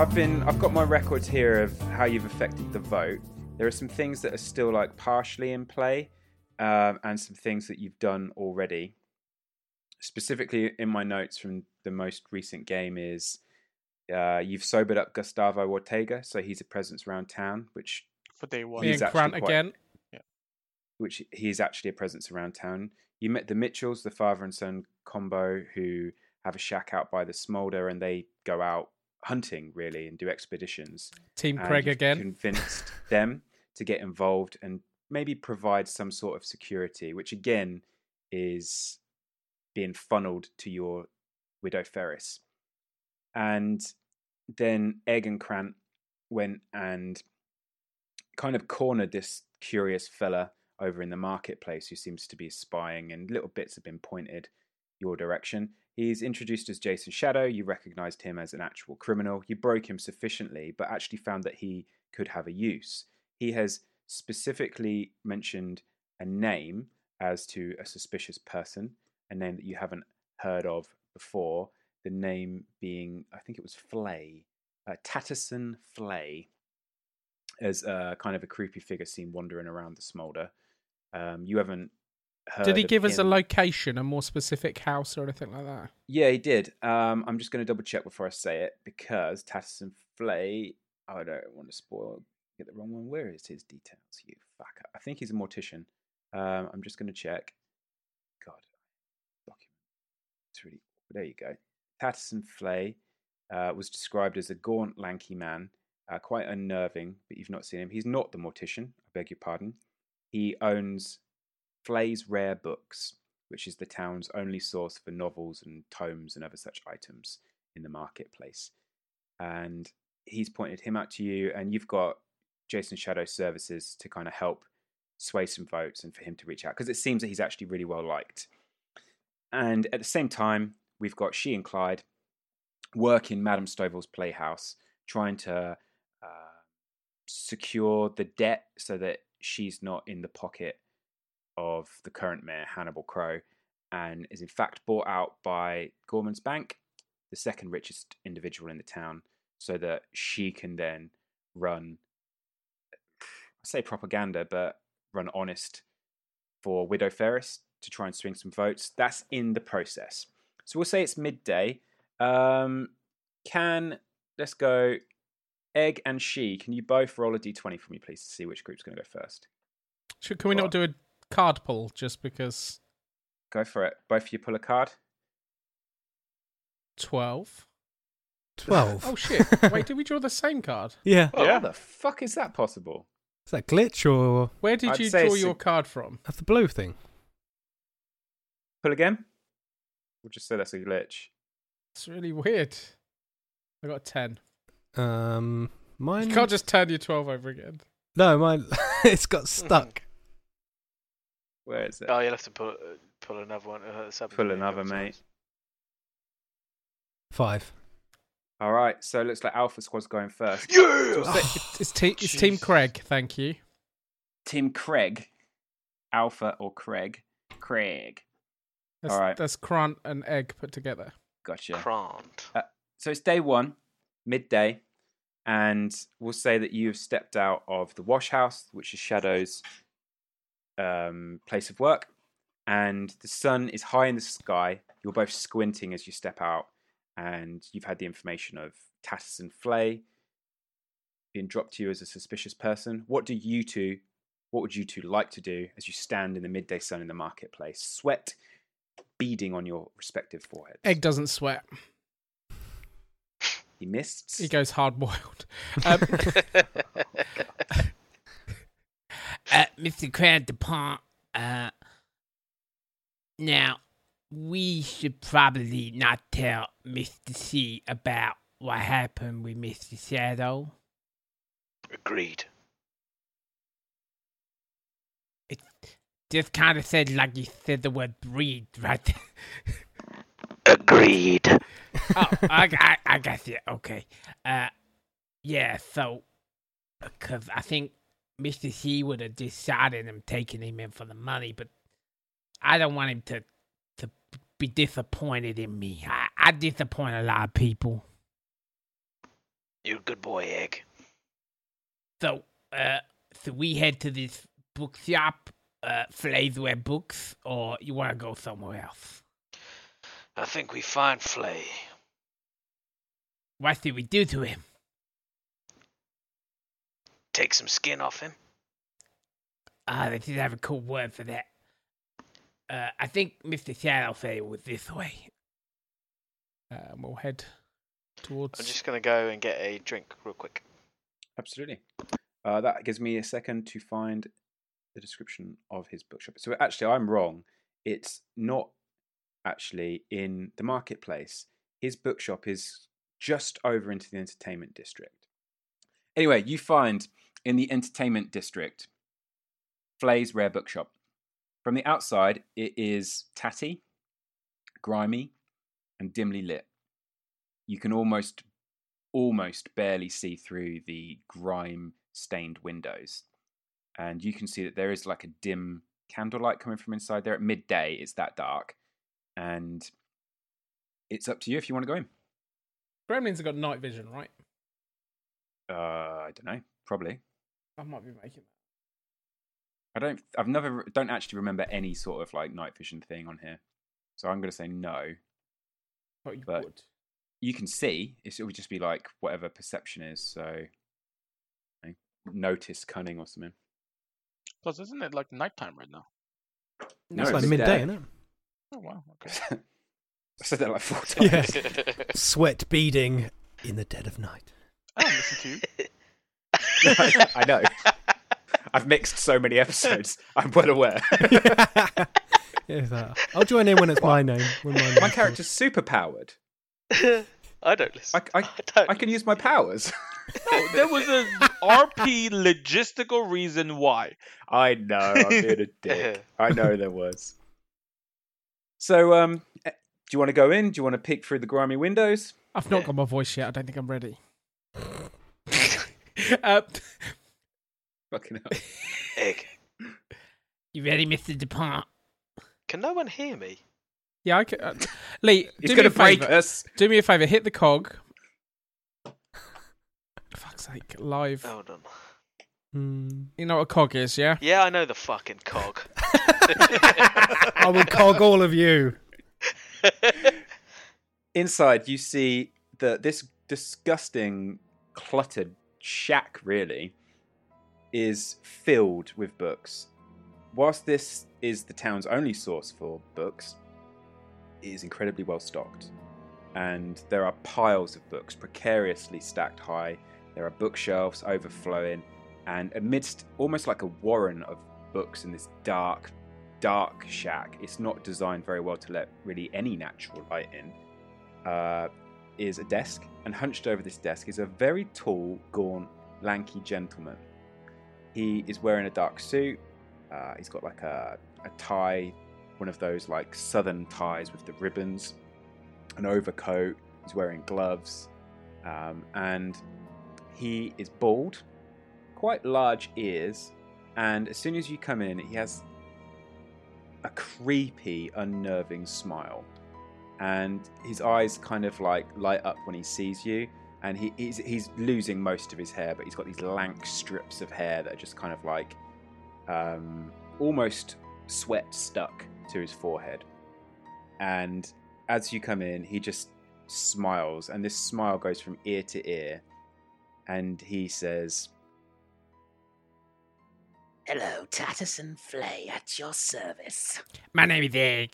I've been I've got my records here of how you've affected the vote. There are some things that are still like partially in play, um, and some things that you've done already. Specifically, in my notes from the most recent game is uh, you've sobered up Gustavo Ortega, so he's a presence around town, which for day one. Me He's and actually Grant quite- again. which he's actually a presence around town. You met the Mitchells, the father and son combo, who have a shack out by the smolder, and they go out hunting really and do expeditions. Team Craig again. Convinced them to get involved and maybe provide some sort of security, which again is being funneled to your widow Ferris. And then Egg and Krant went and kind of cornered this curious fella over in the marketplace who seems to be spying, and little bits have been pointed your direction. He's introduced as Jason Shadow. You recognized him as an actual criminal. You broke him sufficiently, but actually found that he could have a use. He has specifically mentioned a name as to a suspicious person, a name that you haven't heard of before. The name being, I think it was Flay, uh, Tatterson Flay, as a kind of a creepy figure seen wandering around the smolder. Um, you haven't. Did he give us a location, a more specific house or anything like that? Yeah, he did. Um, I'm just going to double check before I say it because Tatterson Flay. I don't want to spoil. Get the wrong one. Where is his details? You fucker. I think he's a mortician. Um, I'm just going to check. God, document. It's really. There you go. Tatterson Flay uh, was described as a gaunt, lanky man, uh, quite unnerving, but you've not seen him. He's not the mortician. I beg your pardon. He owns Flay's Rare Books, which is the town's only source for novels and tomes and other such items in the marketplace. And he's pointed him out to you, and you've got Jason Shadow Services to kind of help sway some votes and for him to reach out because it seems that he's actually really well liked. And at the same time, we've got she and Clyde work in Madame Stovall's playhouse, trying to uh, secure the debt so that she's not in the pocket of the current mayor, Hannibal Crow, and is in fact bought out by Gorman's Bank, the second richest individual in the town, so that she can then run, I say propaganda, but run honest for Widow Ferris to try and swing some votes. That's in the process. So we'll say it's midday. Um, can, let's go, Egg and She, can you both roll a d20 for me, please, to see which group's going to go first? Should, can we not do a card pull just because Go for it. Both of you pull a card. 12? 12. Oh shit. Wait, did we draw the same card? Yeah. Oh, Yeah. How the fuck is that possible? Is that glitch or Where did I'd you draw it's a- your card from? that's the blue thing? Pull again. We'll just say that's a glitch. It's really weird. I got a 10. Um, mine. You can't just turn your 12 over again. No, mine. it's got stuck. Where is it? Oh, you'll have to pull pull another one. Uh, it's Pull another, mate. times. Five. All right. So it looks like Alpha Squad's going first. Yeah. It's, it's, te- it's Team Craig, thank you. Team Craig. Alpha or Craig? Craig. That's, All right. that's Grant and Egg put together. Gotcha. Crant. so it's day one, midday, and we'll say that you have stepped out of the wash house, which is Shadow's um, place of work, and the sun is high in the sky. You're both squinting as you step out, and you've had the information of Tatterson Flay being dropped to you as a suspicious person. What do you two? What would you two like to do as you stand in the midday sun in the marketplace, sweat beading on your respective foreheads? Egg doesn't sweat. He mists. He goes hard boiled. Um, Mr. Crab DuPont, uh, now, we should probably not tell Mr. C about what happened with Mr. Shadow. Agreed. It just kind of said like you said the word breed, right? Agreed. oh, I, I, I got you. Okay. Uh, yeah, so, because I think Mr. C would have decided him taking him in for the money, but I don't want him to to be disappointed in me. I, I disappoint a lot of people. You're a good boy, Egg. So, uh, so we head to this bookshop, uh, Flay's Rare Books, or you want to go somewhere else? I think we find Flay. What did we do to him? Take some skin off him. Ah, they did have a cool word for that. Uh, I think Mr. Shadow said it was this way. um, we'll head towards. I'm just gonna go and get a drink real quick. Absolutely. Uh, that gives me a second to find the description of his bookshop. So actually, I'm wrong. It's not actually in the marketplace. His bookshop is just over into the entertainment district. Anyway, you find in the entertainment district Flay's Rare Bookshop. From the outside, it is tatty, grimy, and dimly lit. You can almost almost barely see through the grime stained windows. And you can see that there is like a dim candlelight coming from inside there. At midday, it's that dark. And it's up to you if you want to go in. Gremlins have got night vision, right? Uh, I don't know. Probably. I might be making that. I don't. I've never. Don't actually remember any sort of like night vision thing on here. So I'm going to say no. But you But- would. You can see. It's, it would just be like whatever perception is. So, like, notice cunning or something. Plus, isn't it like nighttime right now? No, it's like it's midday, midday. isn't it? Oh wow. Okay. I said that like four times. Yeah. Sweat beading in the dead of night. I don't listen to you. I know. I've mixed so many episodes. I'm well aware. Yeah, that. I'll join in when it's my name. When my, my character's super powered. I don't listen. I, I, don't I can use my powers. No, there was a RP logistical reason why. I know. I'm being a dick. I know there was. So, um, eh, do you want to go in? Do you want to peek through the grimy windows? I've not got my voice yet. I don't think I'm ready. Uh, Fucking hell. Egg. You ready, Mr. DuPont? Can no one hear me? yeah, I can. Uh, Lee, He's do me going a break favor. us. Do me a favor. Hit the cog. Fuck's sake, live. Hold on. Hmm. You know what a cog is, yeah? Yeah, I know the fucking cog. I will cog all of you. Inside, you see that this disgusting, cluttered shack really is filled with books. whilst this is the town's only source for books, it is incredibly well stocked. And there are piles of books precariously stacked high. There are bookshelves overflowing. And amidst almost like a warren of books in this dark, dark shack, it's not designed very well to let really any natural light in, uh, is a desk. And hunched over this desk is a very tall, gaunt, lanky gentleman. He is wearing a dark suit. Uh, he's got like a, a tie, one of those like southern ties with the ribbons, an overcoat. He's wearing gloves, um, and he is bald, quite large ears, and as soon as you come in, he has a creepy, unnerving smile, and his eyes kind of like light up when he sees you. And he, he's, he's losing most of his hair, but he's got these lank strips of hair that are just kind of like um, almost sweat stuck to his forehead. And as you come in, he just smiles, and this smile goes from ear to ear. And he says, Hello, Tatterson Flay at your service. My name is Egg.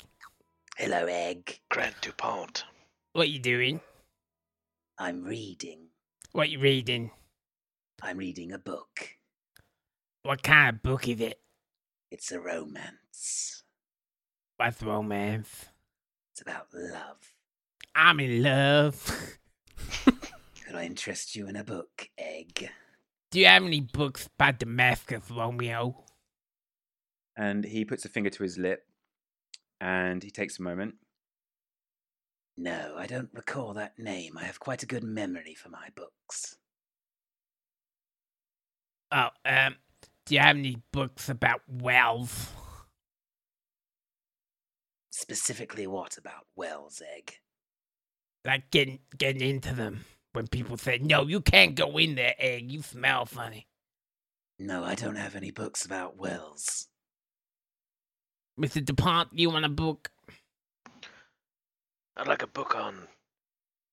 Hello, Egg. Grant DuPont. What are you doing? I'm reading. What are you reading? I'm reading a book. What kind of book is it? It's a romance. What's romance? It's about love. I'm in love. Could I interest you in a book, Egg? Do you have any books about Damascus, Romeo? and he puts a finger to his lip, and he takes a moment. No, I don't recall that name. I have quite a good memory for my books. Oh, um, do you have any books about wells? Specifically, what about Wells Egg? Like getting getting into them when people say, "No, you can't go in there, egg. You smell funny." No, I don't have any books about Wells. Mister Dupont, you want a book? I'd like a book on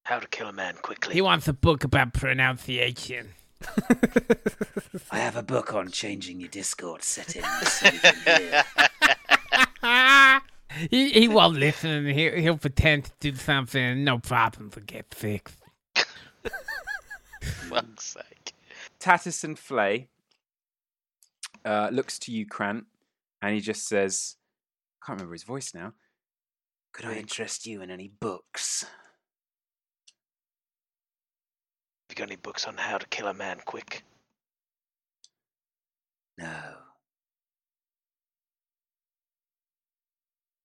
how to kill a man quickly. He wants a book about pronunciation. I have a book on changing your Discord settings. so you he he won't listen. He'll, he'll pretend to do something. and No problem will get fixed. fuck's sake. Tatterson Flay uh, looks to you, Krant, and he just says, I can't remember his voice now. Could I interest you in any books? Have You got any books on how to kill a man quick? No.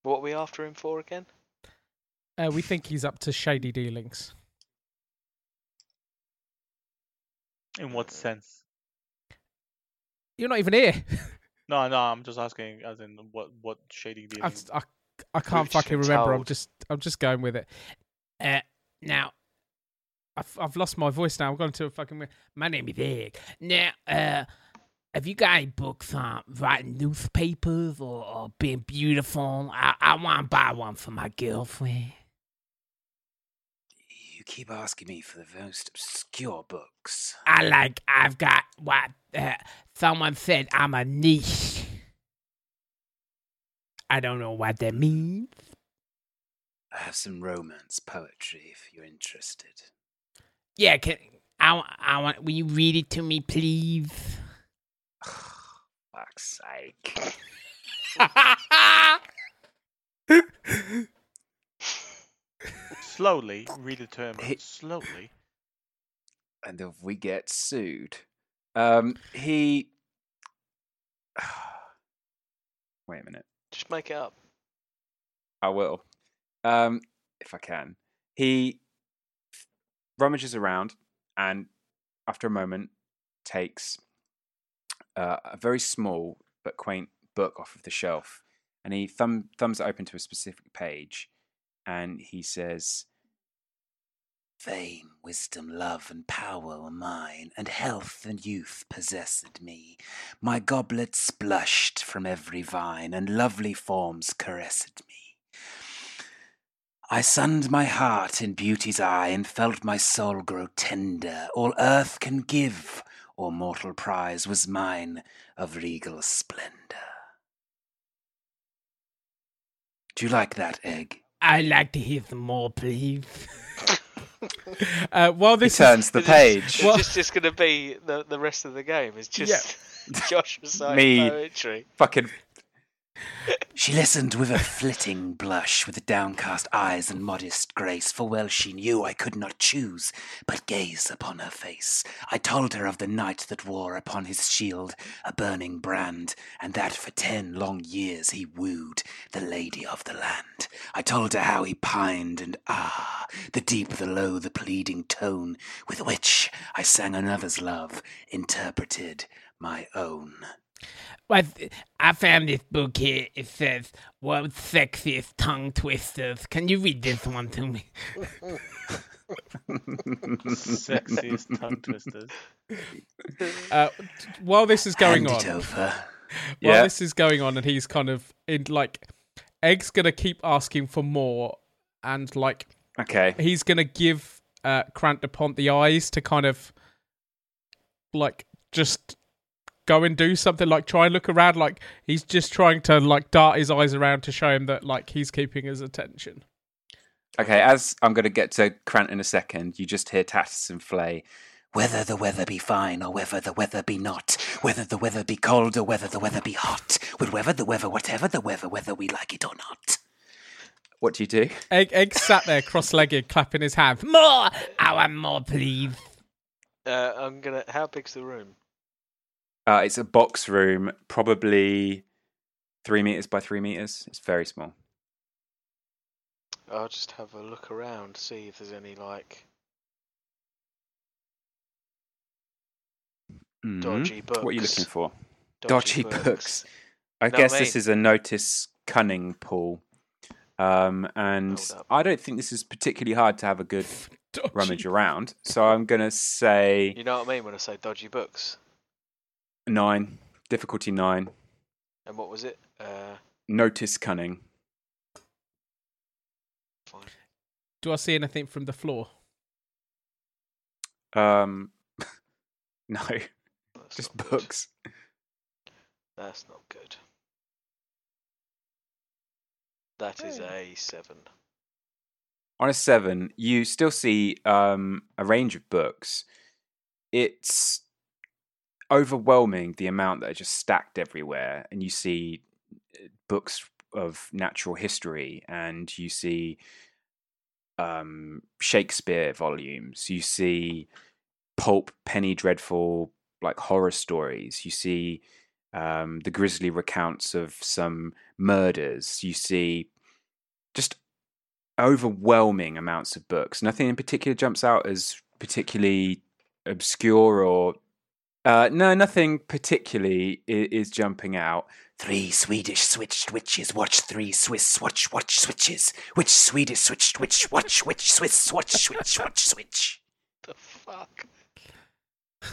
What are we after him for again? Uh, we think he's up to shady dealings. In what sense? You're not even here. No, no, I'm just asking, as in what what shady deal? I, I, I can't We've fucking been remember. I'm just I'm just going with it. Uh, now, I've I've lost my voice now. I'm going to a fucking. my name is Egg. Now, uh, have you got any books on writing newspapers or, or being beautiful? I, I want to buy one for my girlfriend. Keep asking me for the most obscure books. I like, I've got what uh, someone said I'm a niche. I don't know what that means. I have some romance poetry if you're interested. Yeah, can I, I want, will you read it to me, please? Fuck's sake. Slowly, read it. He- Slowly. And if we get sued. Um, he. Wait a minute. Just make it up. I will. Um, if I can. He rummages around and, after a moment, takes uh, a very small but quaint book off of the shelf and he thumb, thumbs it open to a specific page and he says, Fame, wisdom, love, and power were mine, and health and youth possessed me. My goblets blushed from every vine, and lovely forms caressed me. I sunned my heart in beauty's eye, and felt my soul grow tender. All earth can give, or mortal prize, was mine of regal splendor. Do you like that egg? I'd like to hear some more, please. Uh, while He this turns the It's page. Well- just, just going to be the, the rest of the game. It's just Josh reciting Me. poetry. Fucking She listened with a flitting blush, with downcast eyes and modest grace, for well she knew I could not choose but gaze upon her face. I told her of the knight that wore upon his shield a burning brand, and that for ten long years he wooed the lady of the land. I told her how he pined, and ah, the deep, the low, the pleading tone with which I sang another's love, interpreted my own. Well, I found this book here. It says, World's Sexiest Tongue Twisters. Can you read this one to me? Sexiest tongue twisters. uh, while this is going Hand on, over. while Yeah. this is going on, and he's kind of in like, Egg's gonna keep asking for more, and like okay. he's gonna give uh Krant DuPont the eyes to kind of like just go and do something like try and look around like he's just trying to like dart his eyes around to show him that like he's keeping his attention Okay, as I'm going to get to Krant in a second, you just hear Tatterson Flay. Whether the weather be fine or whether the weather be not, whether the weather be cold or whether the weather be hot, with whether the weather, whatever the weather, whether we like it or not. What do you do? egg egg sat there cross-legged clapping his hands More! I want more, please. Uh, I'm gonna. How big's the room? Uh, it's a box room, probably three meters by three meters. It's very small. I'll just have a look around, see if there's any like Mhm. dodgy books. What are you looking for? Dodgy, Dodgy, books. books. I Know guess what I this is a notice cunning pool. Um, and I don't think this is particularly hard to have a good Dodgy. rummage around. So I'm going to say You know what I mean when I say dodgy books? Nine, difficulty nine, And what was it? Uh, notice cunning. fine. do i see anything from the floor Um, no, That's just not good. books. That's not good. That is a seven. On a seven, you still see um, a range of books. It's overwhelming the amount that are just stacked everywhere, and you see uh, books of natural history, and you see um, Shakespeare volumes. You see pulp, penny dreadful, like horror stories. You see um, the grisly recounts of some murders. You see just overwhelming amounts of books. Nothing in particular jumps out as particularly obscure or uh, no, nothing particularly is, is jumping out. Three Swedish switched witches watch three Swiss swatch watch switches. Which Swedish switched witch watch which Swiss swatch switch watch switch. The fuck?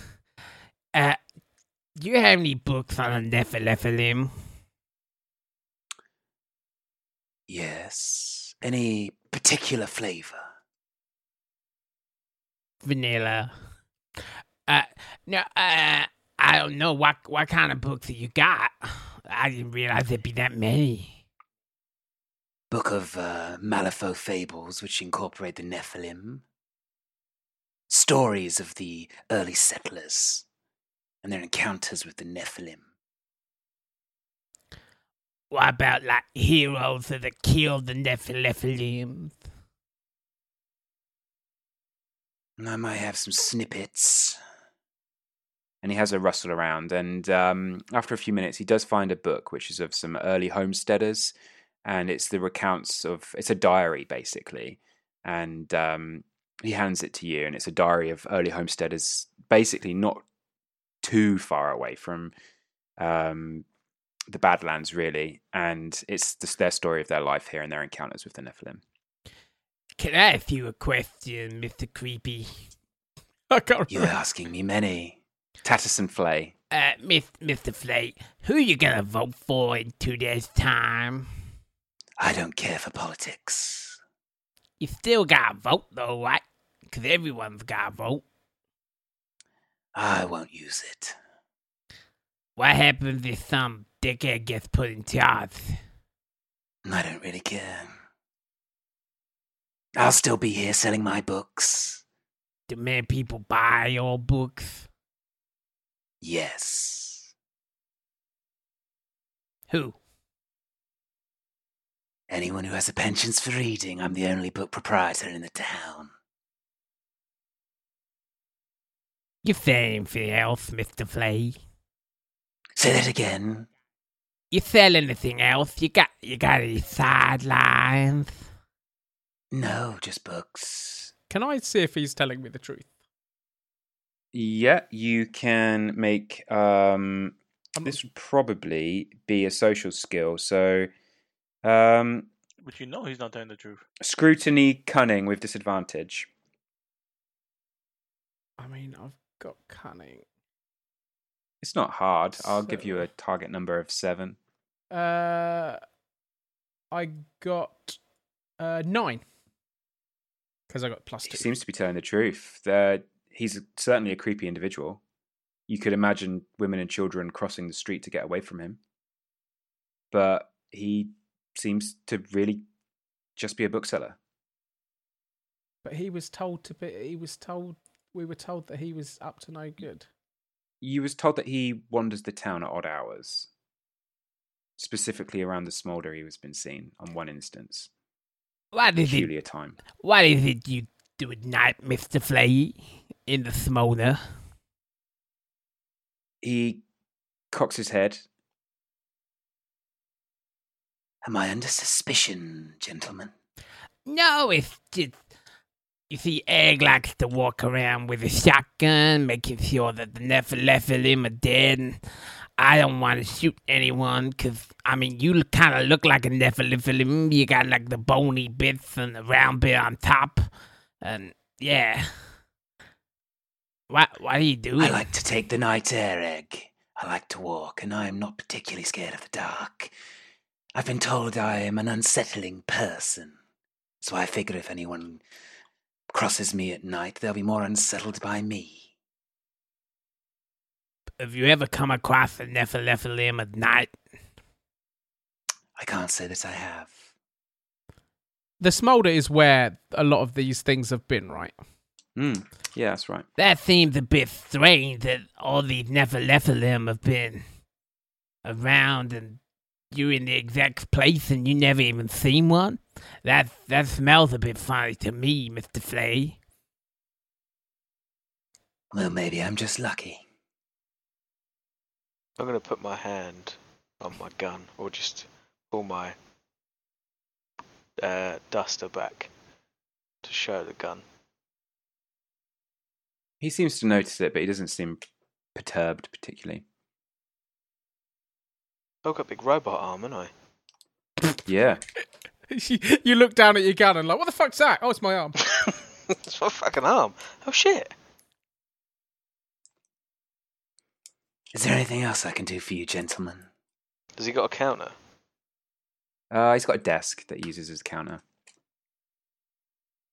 Uh, do you have any books on the Nephilim? Yes. Any particular flavor? Vanilla. Uh, no, uh, I don't know what what kind of books that you got. I didn't realize there'd be that many. Book of uh, Malifaux fables, which incorporate the Nephilim. Stories of the early settlers and their encounters with the Nephilim. What about like heroes that killed the Nephilim? I might have some snippets. And he has a rustle around, and um, after a few minutes, he does find a book which is of some early homesteaders, and it's the recounts of it's a diary basically, and um, he hands it to you, and it's a diary of early homesteaders, basically not too far away from um, the Badlands, really, and it's just their story of their life here and their encounters with the Nephilim. Can I ask you a question, Mister Creepy? I can't You're remember. asking me many. And Flay. Uh, Miss, Mr. Flay, who you gonna vote for in two days' time? I don't care for politics. You still gotta vote though, right? 'Cause everyone's gotta vote. I won't use it. What happens if some dickhead gets put in charge? I don't really care. I'll still be here selling my books. Do many people buy your books? Yes. Who? Anyone who has a penchant for reading, I'm the only book proprietor in the town. You say anything else, Mr. Flay? Say that again. You sell anything else? You got you got any sidelines? No, just books. Can I see if he's telling me the truth? Yeah, you can make. Um, this would probably be a social skill. So, um, But you know he's not telling the truth. scrutiny, cunning with disadvantage. I mean, I've got cunning. It's not hard. I'll give you a target number of seven. Uh, I got uh nine because I got plus He two. seems to be telling the truth. Uh, he's certainly a creepy individual. You could imagine women and children crossing the street to get away from him. But he seems to really just be a bookseller. But he was told to be. He was told. We were told that he was up to no good. You was told that he wanders the town at odd hours. Specifically around the smolder he was been seen on one instance. What is Peculiar it? time. What is it you do at night, Mr. Flay? In the smolder? He cocks his head. Am I under suspicion, gentlemen? No, it's just. You see, Egg likes to walk around with a shotgun, making sure that the Nephilim are dead. And I don't want to shoot anyone, because, I mean, you kind of look like a Nephilim. You got, like, the bony bits and the round bit on top. And, yeah. What, what are you doing? I like to take the night air, Egg. I like to walk, and I am not particularly scared of the dark. I've been told I am an unsettling person. So I figure if anyone crosses me at night, they'll be more unsettled by me. Have you ever come across a Nephilim at night? I can't say that I have. The smolder is where a lot of these things have been, right? Mm, yeah, that's right. That seems a bit strange that all these Nephilim have been around and you're in the exact place and you never even seen one. That that smells a bit funny to me, Mr. Flay. Well, maybe I'm just lucky. I'm gonna put my hand on my gun, or just pull my uh, duster back to show the gun. He seems to notice it, but he doesn't seem perturbed particularly. I've got a big robot arm, haven't I? Yeah. you look down at your gun and like, what the fuck's that? Oh, it's my arm. it's my fucking arm. Oh shit! Is there anything else I can do for you, gentlemen? Has he got a counter? Uh, he's got a desk that he uses as a counter.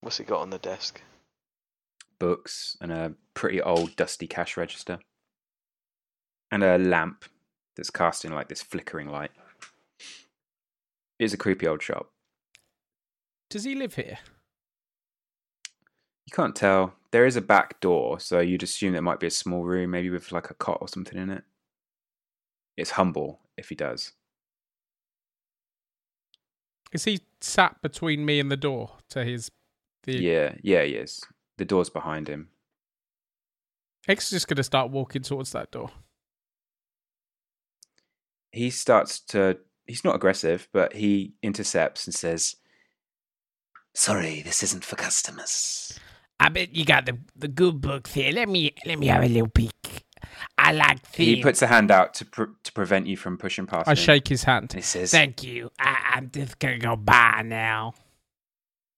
What's he got on the desk? Books and a pretty old dusty cash register. And a lamp that's casting like this flickering light. It is a creepy old shop. Does he live here? You can't tell. There is a back door, so you'd assume there might be a small room, maybe with like a cot or something in it. It's humble if he does. Is he sat between me and the door to his? The Yeah, yeah, he is. The door's behind him. X is just gonna start walking towards that door. He starts to. He's not aggressive, but he intercepts and says, Sorry, this isn't for customers. I bet you got the the good books here. Let me let me have a little peek. I like He puts a hand out to pre- to prevent you from pushing past. I him. shake his hand. He says, Thank you. I, I'm just gonna go by now.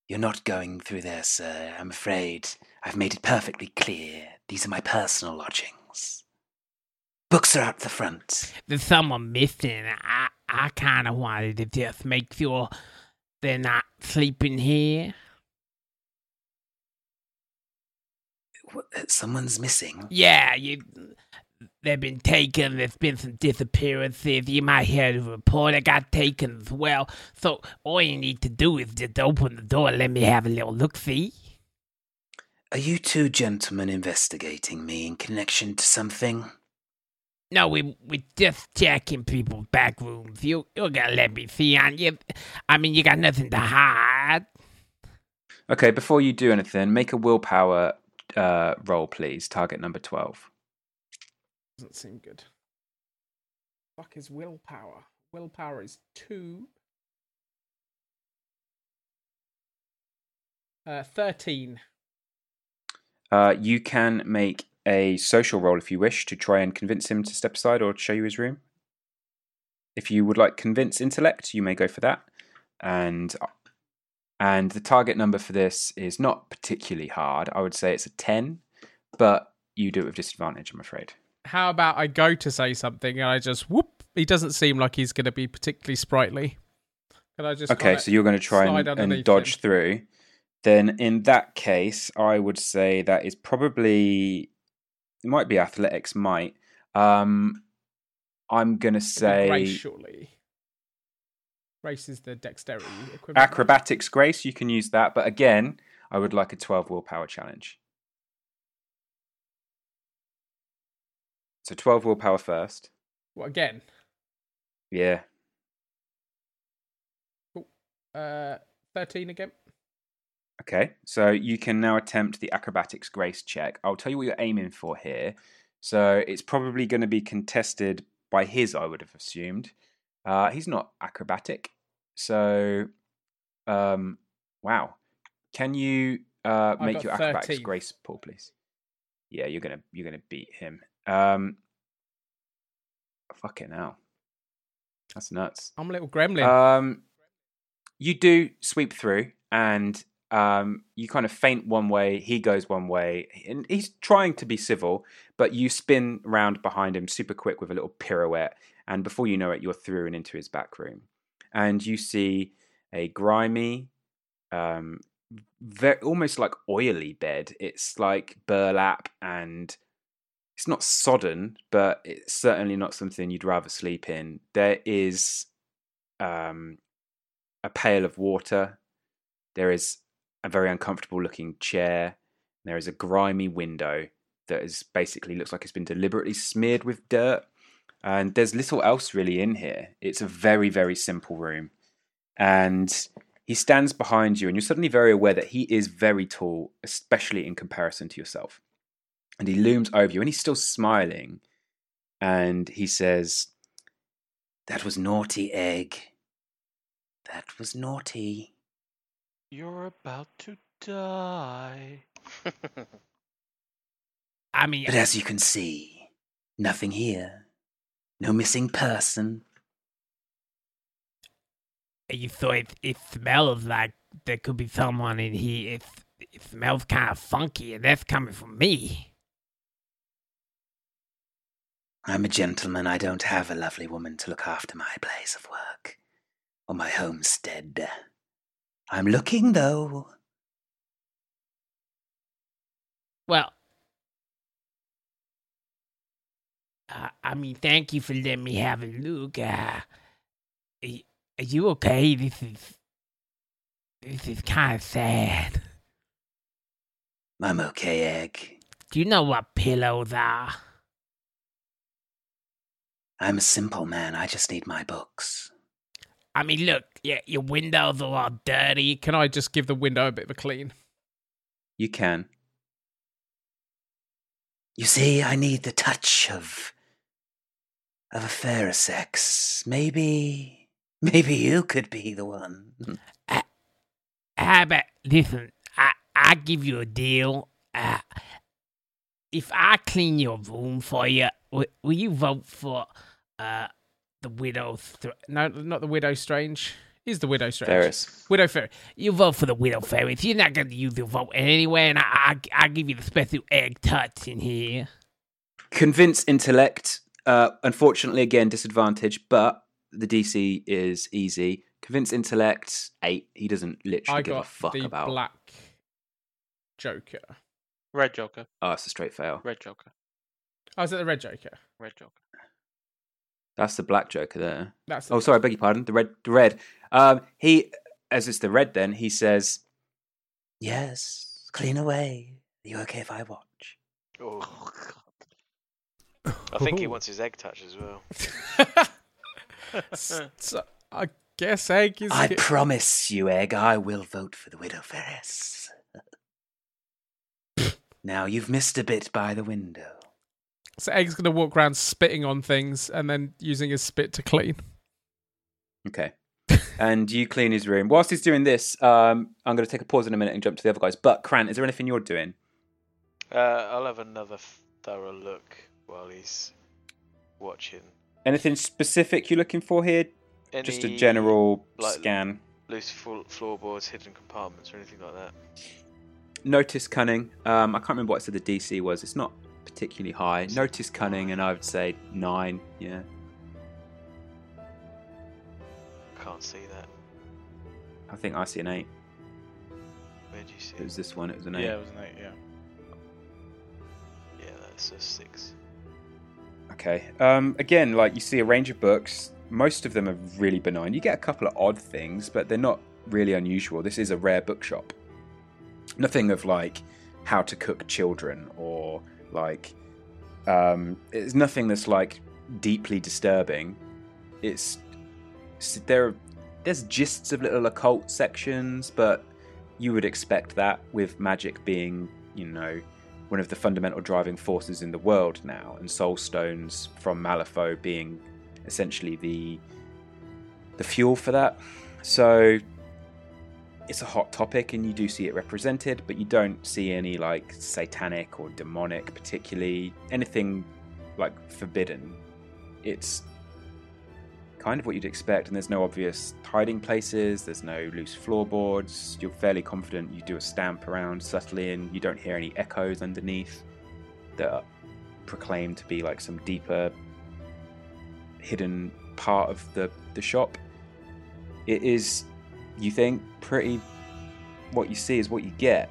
You're not going through there, sir. I'm afraid I've made it perfectly clear. These are my personal lodgings. Books are out the front. There's someone missing. I I kind of wanted to just make sure they're not sleeping here. What, someone's missing. Yeah, you. They've been taken. There's been some disappearances. You might hear a reporter got taken as well. So all you need to do is just open the door and let me have a little look see. Are you two gentlemen investigating me in connection to something? No, we we just checking people's back rooms. You you're gonna let me see on you. I mean, you got nothing to hide. Okay, before you do anything, make a willpower uh, roll, please. Target number 12. Doesn't seem good. Fuck is willpower? Willpower is two. Uh, thirteen. Uh, you can make a social roll if you wish to try and convince him to step aside or show you his room. If you would like convince intellect, you may go for that. And and the target number for this is not particularly hard. I would say it's a 10, but you do it with disadvantage, I'm afraid. How about I go to say something and I just whoop? He doesn't seem like he's going to be particularly sprightly. Can I just Okay, so you're going to try and, and dodge him? through. Then in that case, I would say that is probably it might be athletics might. Um I'm going to say grace, surely. Grace is the dexterity equivalent. acrobatics grace, you can use that, but again, I would like a 12 willpower challenge. So 12 willpower first. What again? Yeah. Uh, thirteen again. Okay, so you can now attempt the acrobatics grace check. I'll tell you what you're aiming for here. So it's probably going to be contested by his, I would have assumed. Uh, he's not acrobatic, so um, wow. Can you uh, make your acrobatics 13. grace, Paul, please? Yeah, you're gonna you're gonna beat him. Um, fuck it now. that's nuts. I'm a little gremlin. Um, you do sweep through, and um, you kind of faint one way. He goes one way, and he's trying to be civil, but you spin round behind him super quick with a little pirouette, and before you know it, you're through and into his back room, and you see a grimy, um, very almost like oily bed. It's like burlap and it's not sodden, but it's certainly not something you'd rather sleep in. There is um, a pail of water. There is a very uncomfortable looking chair. There is a grimy window that is basically looks like it's been deliberately smeared with dirt. And there's little else really in here. It's a very, very simple room. And he stands behind you, and you're suddenly very aware that he is very tall, especially in comparison to yourself. And he looms over you, and he's still smiling. And he says, That was naughty, Egg. That was naughty. You're about to die. I mean, But as you can see, nothing here. No missing person. you thought it, it smells like there could be someone in here. It, it smells kind of funky, and that's coming from me. I'm a gentleman. I don't have a lovely woman to look after my place of work or my homestead. I'm looking, though. Well, uh, I mean, thank you for letting me have a look. Uh, are are you okay? This is this is kind of sad. I'm okay, Egg. Do you know what pillows are? I'm a simple man. I just need my books. I mean, look, yeah, your windows are all dirty. Can I just give the window a bit of a clean? You can. You see, I need the touch of of a fairer sex. Maybe, maybe you could be the one. How about listen? I I give you a deal. Uh, if I clean your room for you, will, will you vote for uh the widow? Str- No, not the widow strange. Is the widow strange? Ferris. Widow Ferris. You vote for the widow Ferris. You're not going to use your vote anyway, and I, I I give you the special egg touch in here. Convince intellect. Uh, unfortunately, again, disadvantage, but the DC is easy. Convince intellect, eight. He doesn't literally I give a got fuck the about. black Joker. Red Joker. Oh, it's a straight fail. Red Joker. Oh, is it the red Joker? Red Joker. That's the black Joker there. That's Oh, sorry, I beg your pardon. The red, the red. Um, he, as it's the red, then he says, Yes, clean away. Are you okay if I watch? Oh, God. I think he wants his egg touch as well. so, I guess egg is. I promise you, Egg, I will vote for the Widow Ferris. now you've missed a bit by the window. So egg's gonna walk around spitting on things and then using his spit to clean. Okay. and you clean his room. Whilst he's doing this, um, I'm going to take a pause in a minute and jump to the other guys. But, Krant, is there anything you're doing? Uh, I'll have another thorough look while he's watching. Anything specific you're looking for here? Just a general like, scan. Loose floorboards, hidden compartments, or anything like that. Notice cunning. Um, I can't remember what I said the DC was. It's not particularly high. Notice cunning, and I would say nine. Yeah. Can't see that. I think I see an eight. Where do you see It was this one. It was an eight. Yeah, it was an eight. Yeah. Yeah, that's a six. Okay. Um, again, like you see a range of books. Most of them are really benign. You get a couple of odd things, but they're not really unusual. This is a rare bookshop. Nothing of like how to cook children or like um, it's nothing that's like deeply disturbing. It's s- there. There's gists of little occult sections, but you would expect that with magic being, you know, one of the fundamental driving forces in the world now, and soul stones from Malifaux being essentially the the fuel for that. So it's a hot topic, and you do see it represented, but you don't see any like satanic or demonic, particularly anything like forbidden. It's kind of what you'd expect, and there's no obvious hiding places, there's no loose floorboards. You're fairly confident you do a stamp around subtly, and you don't hear any echoes underneath that are proclaimed to be like some deeper hidden part of the, the shop. It is, you think, pretty. What you see is what you get.